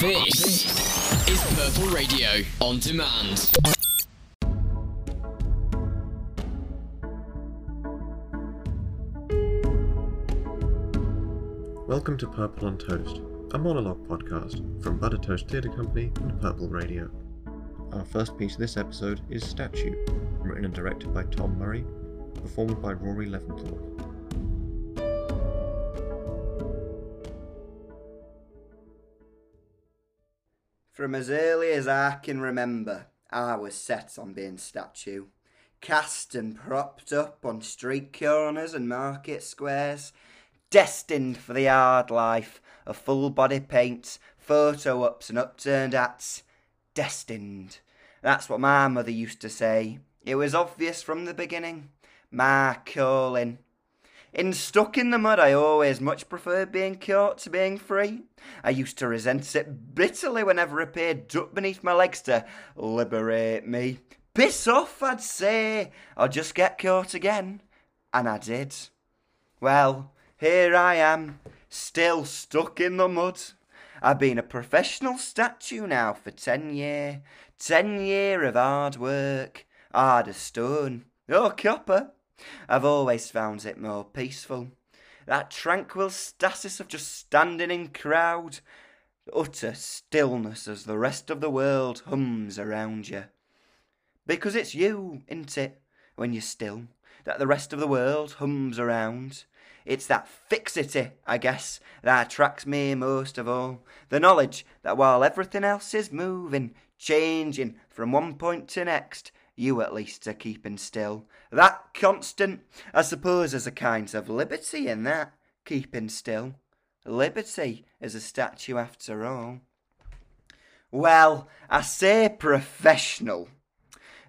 This is Purple Radio on demand. Welcome to Purple on Toast, a monologue podcast from Butter Toast Theatre Company and Purple Radio. Our first piece of this episode is Statue, written and directed by Tom Murray, performed by Rory Leventhorpe. From as early as I can remember, I was set on being statue. Cast and propped up on street corners and market squares, destined for the hard life of full body paints, photo ups and upturned hats. Destined. That's what my mother used to say. It was obvious from the beginning. My calling. In Stuck in the Mud, I always much preferred being caught to being free. I used to resent it bitterly whenever a pair ducked beneath my legs to liberate me. Piss off, I'd say, or just get caught again. And I did. Well, here I am, still stuck in the mud. I've been a professional statue now for ten year. Ten year of hard work. Hard as stone. Oh, copper. I've always found it more peaceful. That tranquil stasis of just standing in crowd. Utter stillness as the rest of the world hums around you. Because it's you, isn't it, when you're still, that the rest of the world hums around. It's that fixity, I guess, that attracts me most of all. The knowledge that while everything else is moving, changing from one point to next, you at least are keeping still. That constant, I suppose there's a kind of liberty in that, keeping still. Liberty is a statue after all. Well, I say professional.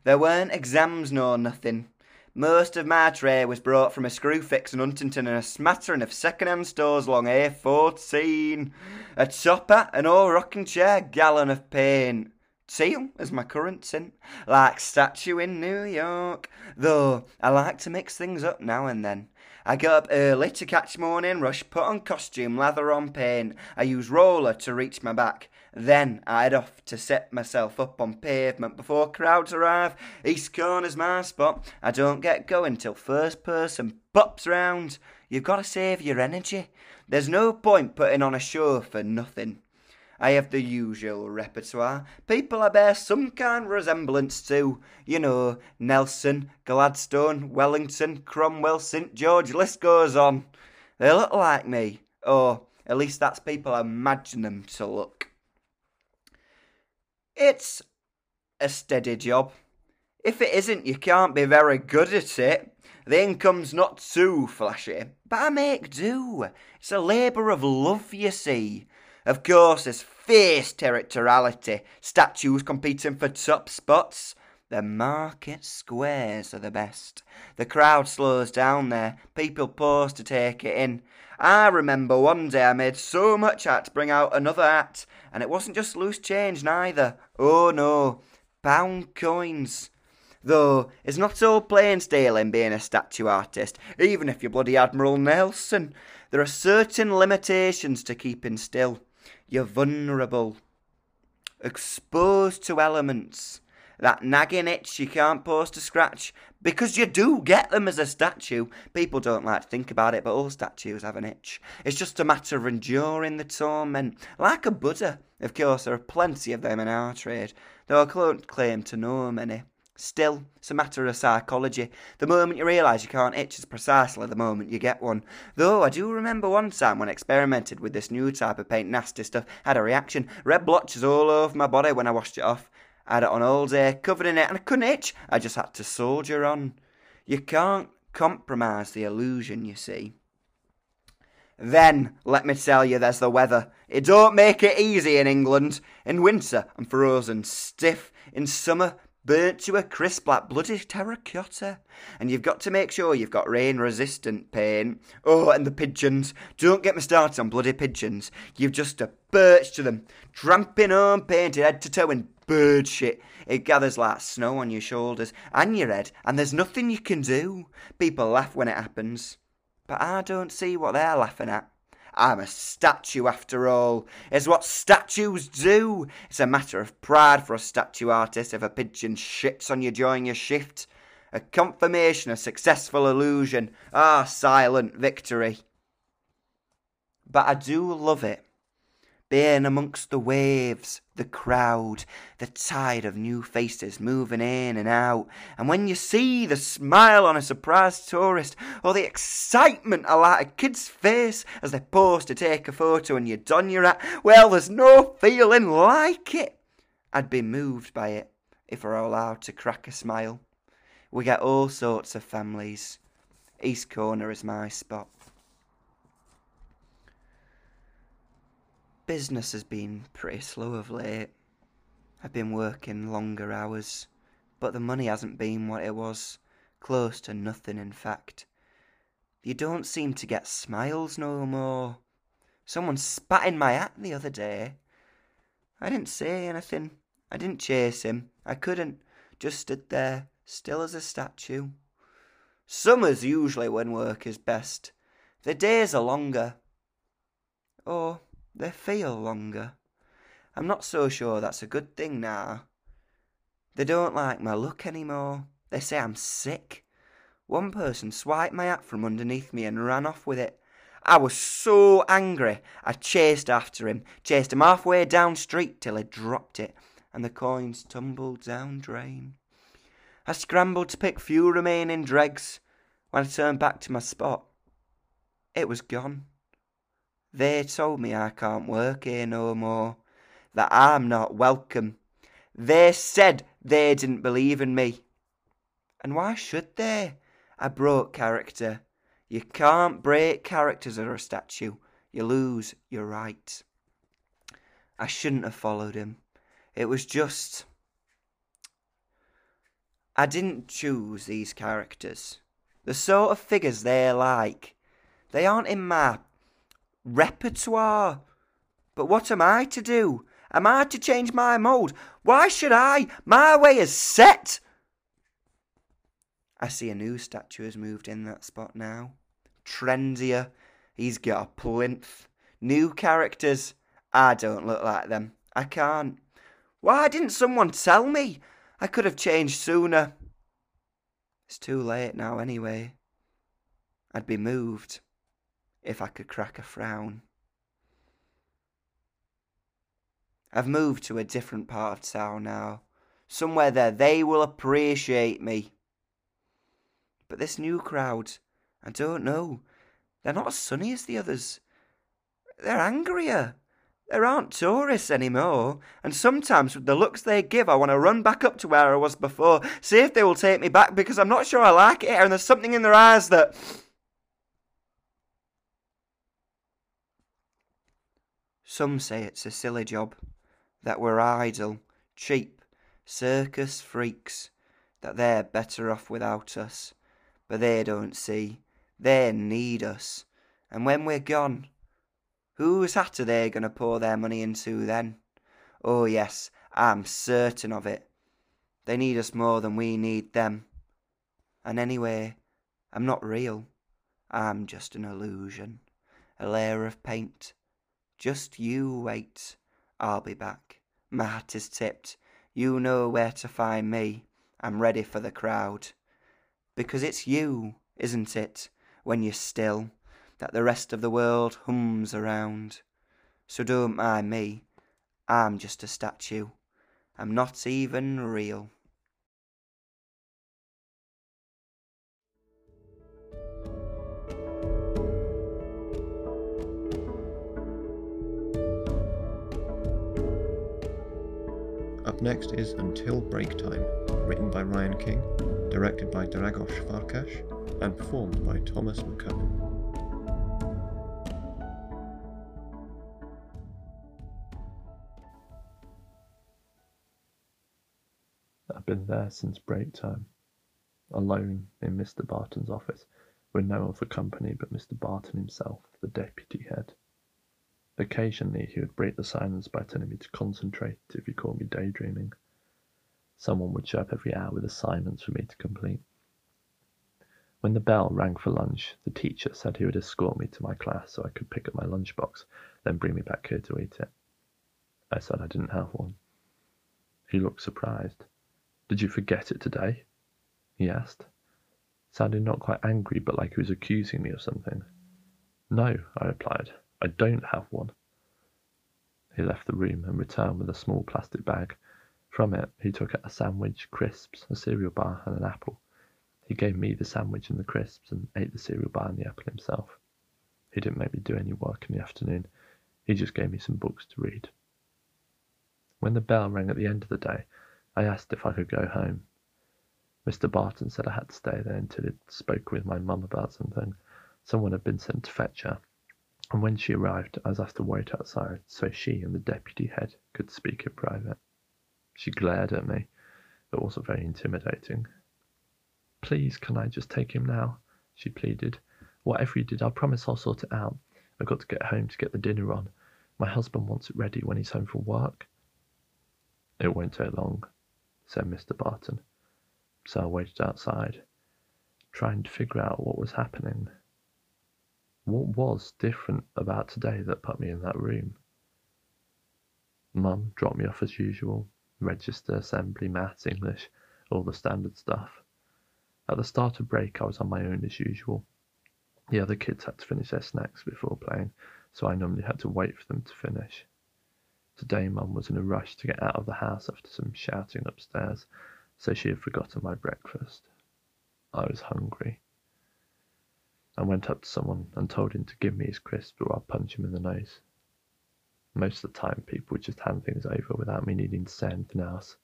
There weren't exams nor nothing. Most of my tray was brought from a Screwfix in Huntingdon and a smattering of second-hand stores along A14. A chopper, an old rocking chair, gallon of paint. Teal is my current tint, like statue in New York. Though I like to mix things up now and then. I get up early to catch morning rush, put on costume, lather on paint. I use roller to reach my back. Then I head off to set myself up on pavement before crowds arrive. East Corner's my spot. I don't get going till first person pops round. You've got to save your energy. There's no point putting on a show for nothing. I have the usual repertoire. People I bear some kind of resemblance to. You know, Nelson, Gladstone, Wellington, Cromwell, St. George, list goes on. They look like me. Or at least that's people I imagine them to look. It's a steady job. If it isn't, you can't be very good at it. The income's not too flashy, but I make do. It's a labour of love, you see. Of course, there's fierce territoriality, statues competing for top spots. The market squares are the best. The crowd slows down there, people pause to take it in. I remember one day I made so much hat to bring out another hat, and it wasn't just loose change neither. Oh no, pound coins. Though it's not all plain stealing being a statue artist, even if you're bloody Admiral Nelson. There are certain limitations to keeping still. You're vulnerable, exposed to elements. That nagging itch you can't pause to scratch, because you do get them as a statue. People don't like to think about it, but all statues have an itch. It's just a matter of enduring the torment. Like a Buddha. Of course, there are plenty of them in our trade, though I can't claim to know many. Still, it's a matter of psychology. The moment you realise you can't itch is precisely the moment you get one. Though I do remember one time when I experimented with this new type of paint, nasty stuff, had a reaction. Red blotches all over my body when I washed it off. I had it on all day, covered in it, and I couldn't itch. I just had to soldier on. You can't compromise the illusion, you see. Then, let me tell you, there's the weather. It don't make it easy in England. In winter, I'm frozen stiff. In summer, burnt to a crisp like bloody terracotta. And you've got to make sure you've got rain resistant paint. Oh, and the pigeons. Don't get me started on bloody pigeons. You've just a birch to them, tramping home painted head to toe in bird shit. It gathers like snow on your shoulders and your head, and there's nothing you can do. People laugh when it happens. But I don't see what they're laughing at. I'm a statue after all. It's what statues do. It's a matter of pride for a statue artist if a pigeon shits on you during your shift. A confirmation of successful illusion. Ah, silent victory. But I do love it being amongst the waves, the crowd, the tide of new faces moving in and out. And when you see the smile on a surprised tourist, or the excitement a like a kid's face as they pause to take a photo and you don your hat, well, there's no feeling like it. I'd be moved by it if we're allowed to crack a smile. We get all sorts of families. East Corner is my spot. Business has been pretty slow of late. I've been working longer hours, but the money hasn't been what it was. Close to nothing, in fact. You don't seem to get smiles no more. Someone spat in my hat the other day. I didn't say anything. I didn't chase him. I couldn't. Just stood there, still as a statue. Summer's usually when work is best. The days are longer. Oh, they feel longer. I'm not so sure that's a good thing now. They don't like my look anymore. They say I'm sick. One person swiped my hat from underneath me and ran off with it. I was so angry. I chased after him, chased him halfway down street till he dropped it, and the coins tumbled down drain. I scrambled to pick few remaining dregs. When I turned back to my spot, it was gone. They told me I can't work here no more, that I'm not welcome. They said they didn't believe in me. And why should they? I broke character. You can't break characters or a statue. You lose your right. I shouldn't have followed him. It was just. I didn't choose these characters. The sort of figures they're like. They aren't in my repertoire. But what am I to do? Am I to change my mould? Why should I? My way is set. I see a new statue has moved in that spot now. Trendier. He's got a plinth. New characters. I don't look like them. I can't. Why didn't someone tell me? I could have changed sooner. It's too late now, anyway. I'd be moved if I could crack a frown. I've moved to a different part of town now, somewhere there they will appreciate me. But this new crowd, I don't know. They're not as sunny as the others. They're angrier. There aren't tourists anymore, and sometimes with the looks they give, I want to run back up to where I was before, see if they will take me back because I'm not sure I like it and there's something in their eyes that. Some say it's a silly job, that we're idle, cheap, circus freaks, that they're better off without us. But they don't see. They need us. And when we're gone, whose hat are they going to pour their money into then? Oh, yes, I'm certain of it. They need us more than we need them. And anyway, I'm not real. I'm just an illusion, a layer of paint just you wait. I'll be back. My hat is tipped. You know where to find me. I'm ready for the crowd. Because it's you, isn't it, when you're still, that the rest of the world hums around. So don't mind me. I'm just a statue. I'm not even real. Next is Until Break Time, written by Ryan King, directed by Dragos Farkas, and performed by Thomas McCubbin. I've been there since break time, alone in Mr. Barton's office, with no other company but Mr. Barton himself, the deputy head. Occasionally he would break the silence by telling me to concentrate if he caught me daydreaming. Someone would show up every hour with assignments for me to complete. When the bell rang for lunch, the teacher said he would escort me to my class so I could pick up my lunchbox, then bring me back here to eat it. I said I didn't have one. He looked surprised. Did you forget it today? he asked, sounding not quite angry but like he was accusing me of something. No, I replied, I don't have one. He left the room and returned with a small plastic bag. From it, he took out a sandwich, crisps, a cereal bar, and an apple. He gave me the sandwich and the crisps and ate the cereal bar and the apple himself. He didn't make me do any work in the afternoon. He just gave me some books to read. When the bell rang at the end of the day, I asked if I could go home. Mr. Barton said I had to stay there until he'd spoken with my mum about something. Someone had been sent to fetch her, and when she arrived, I was asked to wait outside so she and the deputy head could speak in private. She glared at me, but also very intimidating. Please, can I just take him now? She pleaded. Whatever you did, I promise I'll sort it out. I've got to get home to get the dinner on. My husband wants it ready when he's home from work. It won't take long, said Mr. Barton. So I waited outside, trying to figure out what was happening. What was different about today that put me in that room? Mum dropped me off as usual register, assembly, maths, English, all the standard stuff. At the start of break, I was on my own as usual. The other kids had to finish their snacks before playing, so I normally had to wait for them to finish. Today, Mum was in a rush to get out of the house after some shouting upstairs, so she had forgotten my breakfast. I was hungry. I went up to someone and told him to give me his crisps or I'll punch him in the nose. Most of the time, people would just hand things over without me needing to say anything else,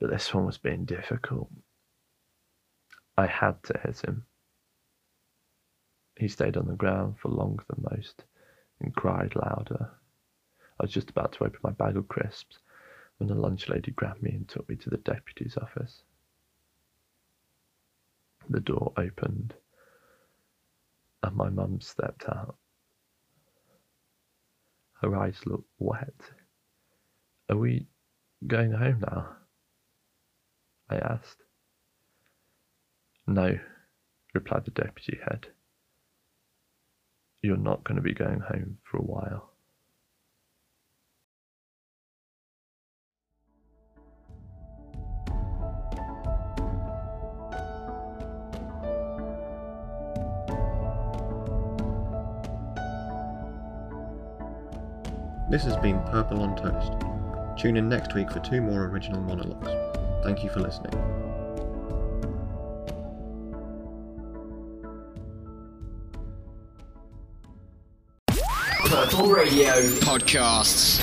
but this one was being difficult. I had to hit him. He stayed on the ground for longer than most and cried louder. I was just about to open my bag of crisps when the lunch lady grabbed me and took me to the deputy's office. The door opened and my mum stepped out. Her eyes looked wet. Are we going home now? I asked. No, replied the deputy head. You're not going to be going home for a while. This has been Purple on Toast. Tune in next week for two more original monologues. Thank you for listening. Purple Radio Podcasts.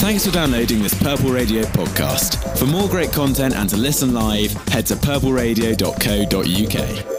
Thanks for downloading this Purple Radio podcast. For more great content and to listen live, head to purpleradio.co.uk.